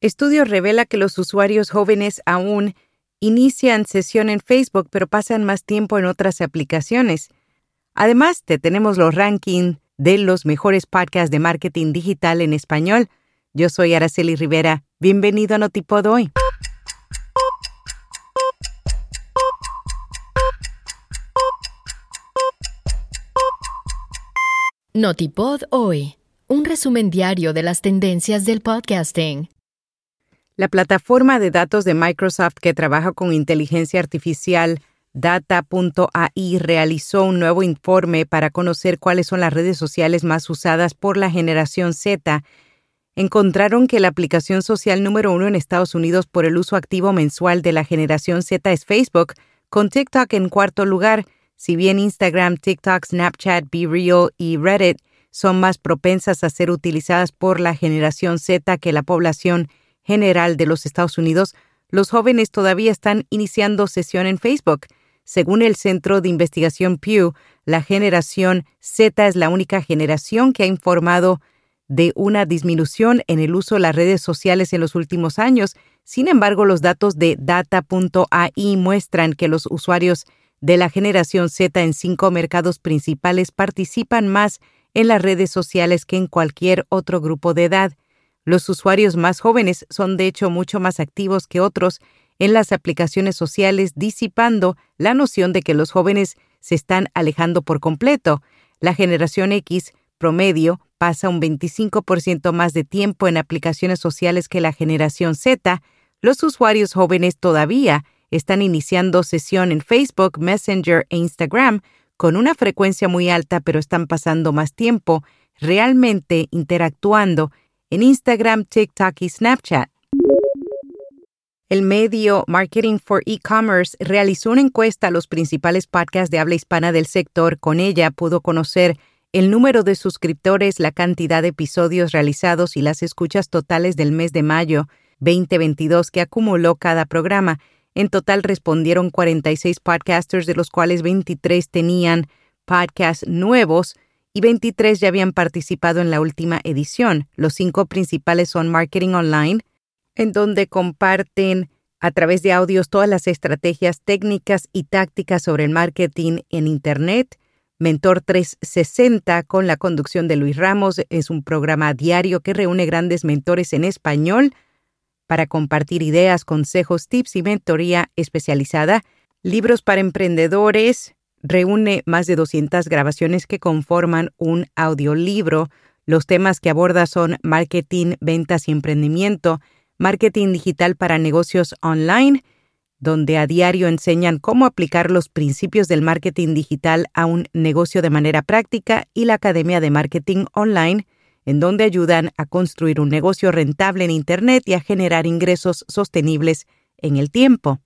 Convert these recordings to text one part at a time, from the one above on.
Estudio revela que los usuarios jóvenes aún inician sesión en Facebook, pero pasan más tiempo en otras aplicaciones. Además, te tenemos los rankings de los mejores podcasts de marketing digital en español. Yo soy Araceli Rivera. Bienvenido a Notipod hoy. Notipod hoy. Un resumen diario de las tendencias del podcasting. La plataforma de datos de Microsoft que trabaja con inteligencia artificial Data.ai realizó un nuevo informe para conocer cuáles son las redes sociales más usadas por la generación Z. Encontraron que la aplicación social número uno en Estados Unidos por el uso activo mensual de la generación Z es Facebook, con TikTok en cuarto lugar, si bien Instagram, TikTok, Snapchat, BeReal y Reddit son más propensas a ser utilizadas por la generación Z que la población general de los Estados Unidos, los jóvenes todavía están iniciando sesión en Facebook. Según el Centro de Investigación Pew, la generación Z es la única generación que ha informado de una disminución en el uso de las redes sociales en los últimos años. Sin embargo, los datos de data.ai muestran que los usuarios de la generación Z en cinco mercados principales participan más en las redes sociales que en cualquier otro grupo de edad. Los usuarios más jóvenes son de hecho mucho más activos que otros en las aplicaciones sociales, disipando la noción de que los jóvenes se están alejando por completo. La generación X promedio pasa un 25% más de tiempo en aplicaciones sociales que la generación Z. Los usuarios jóvenes todavía están iniciando sesión en Facebook, Messenger e Instagram con una frecuencia muy alta, pero están pasando más tiempo realmente interactuando en Instagram, TikTok y Snapchat. El medio Marketing for E-Commerce realizó una encuesta a los principales podcasts de habla hispana del sector. Con ella pudo conocer el número de suscriptores, la cantidad de episodios realizados y las escuchas totales del mes de mayo 2022 que acumuló cada programa. En total respondieron 46 podcasters, de los cuales 23 tenían podcasts nuevos y 23 ya habían participado en la última edición. Los cinco principales son Marketing Online, en donde comparten a través de audios todas las estrategias técnicas y tácticas sobre el marketing en Internet. Mentor 360 con la conducción de Luis Ramos es un programa diario que reúne grandes mentores en español para compartir ideas, consejos, tips y mentoría especializada. Libros para emprendedores, reúne más de 200 grabaciones que conforman un audiolibro. Los temas que aborda son marketing, ventas y emprendimiento, marketing digital para negocios online, donde a diario enseñan cómo aplicar los principios del marketing digital a un negocio de manera práctica, y la Academia de Marketing Online, en donde ayudan a construir un negocio rentable en Internet y a generar ingresos sostenibles en el tiempo.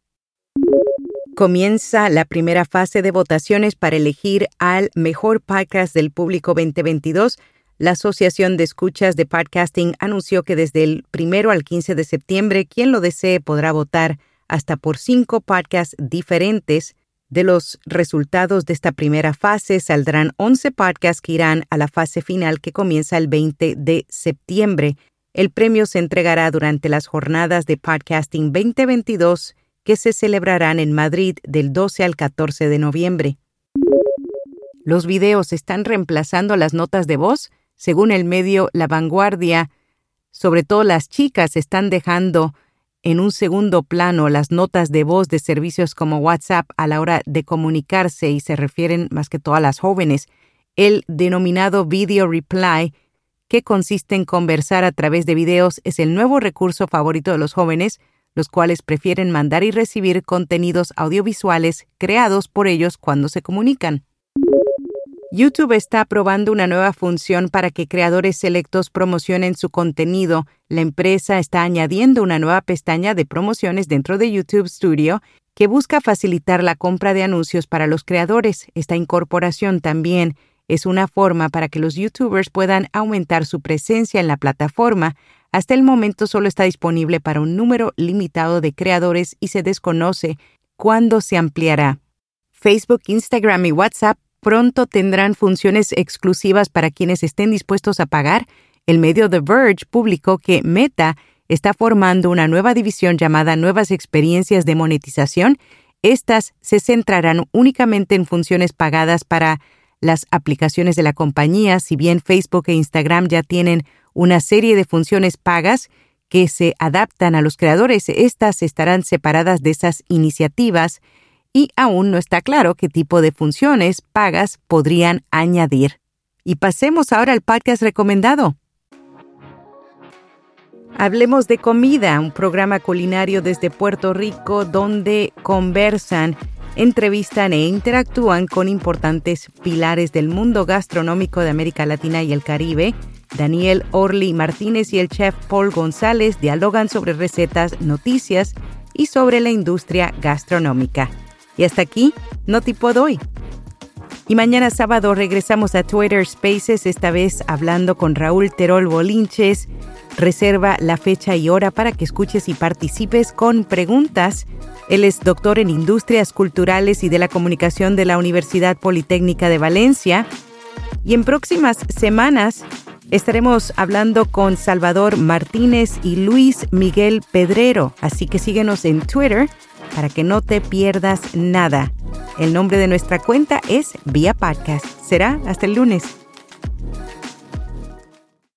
Comienza la primera fase de votaciones para elegir al mejor podcast del público 2022. La Asociación de Escuchas de Podcasting anunció que desde el primero al 15 de septiembre, quien lo desee podrá votar hasta por cinco podcasts diferentes. De los resultados de esta primera fase saldrán 11 podcasts que irán a la fase final que comienza el 20 de septiembre. El premio se entregará durante las jornadas de Podcasting 2022 que se celebrarán en Madrid del 12 al 14 de noviembre. Los videos están reemplazando las notas de voz, según el medio La Vanguardia. Sobre todo las chicas están dejando en un segundo plano las notas de voz de servicios como WhatsApp a la hora de comunicarse y se refieren más que todo a las jóvenes. El denominado Video Reply, que consiste en conversar a través de videos, es el nuevo recurso favorito de los jóvenes, los cuales prefieren mandar y recibir contenidos audiovisuales creados por ellos cuando se comunican. YouTube está probando una nueva función para que creadores selectos promocionen su contenido. La empresa está añadiendo una nueva pestaña de promociones dentro de YouTube Studio que busca facilitar la compra de anuncios para los creadores. Esta incorporación también es una forma para que los youtubers puedan aumentar su presencia en la plataforma, hasta el momento solo está disponible para un número limitado de creadores y se desconoce cuándo se ampliará. Facebook, Instagram y WhatsApp pronto tendrán funciones exclusivas para quienes estén dispuestos a pagar. El medio The Verge publicó que Meta está formando una nueva división llamada Nuevas Experiencias de Monetización. Estas se centrarán únicamente en funciones pagadas para las aplicaciones de la compañía, si bien Facebook e Instagram ya tienen una serie de funciones pagas que se adaptan a los creadores, estas estarán separadas de esas iniciativas y aún no está claro qué tipo de funciones pagas podrían añadir. Y pasemos ahora al podcast recomendado. Hablemos de comida, un programa culinario desde Puerto Rico donde conversan, entrevistan e interactúan con importantes pilares del mundo gastronómico de América Latina y el Caribe. Daniel Orly Martínez y el chef Paul González dialogan sobre recetas, noticias y sobre la industria gastronómica. Y hasta aquí, no tipo doy. Y mañana sábado regresamos a Twitter Spaces, esta vez hablando con Raúl Terol Bolinches. Reserva la fecha y hora para que escuches y participes con preguntas. Él es doctor en Industrias Culturales y de la Comunicación de la Universidad Politécnica de Valencia. Y en próximas semanas estaremos hablando con Salvador Martínez y Luis Miguel Pedrero, así que síguenos en Twitter para que no te pierdas nada. El nombre de nuestra cuenta es Vía Podcast. Será hasta el lunes.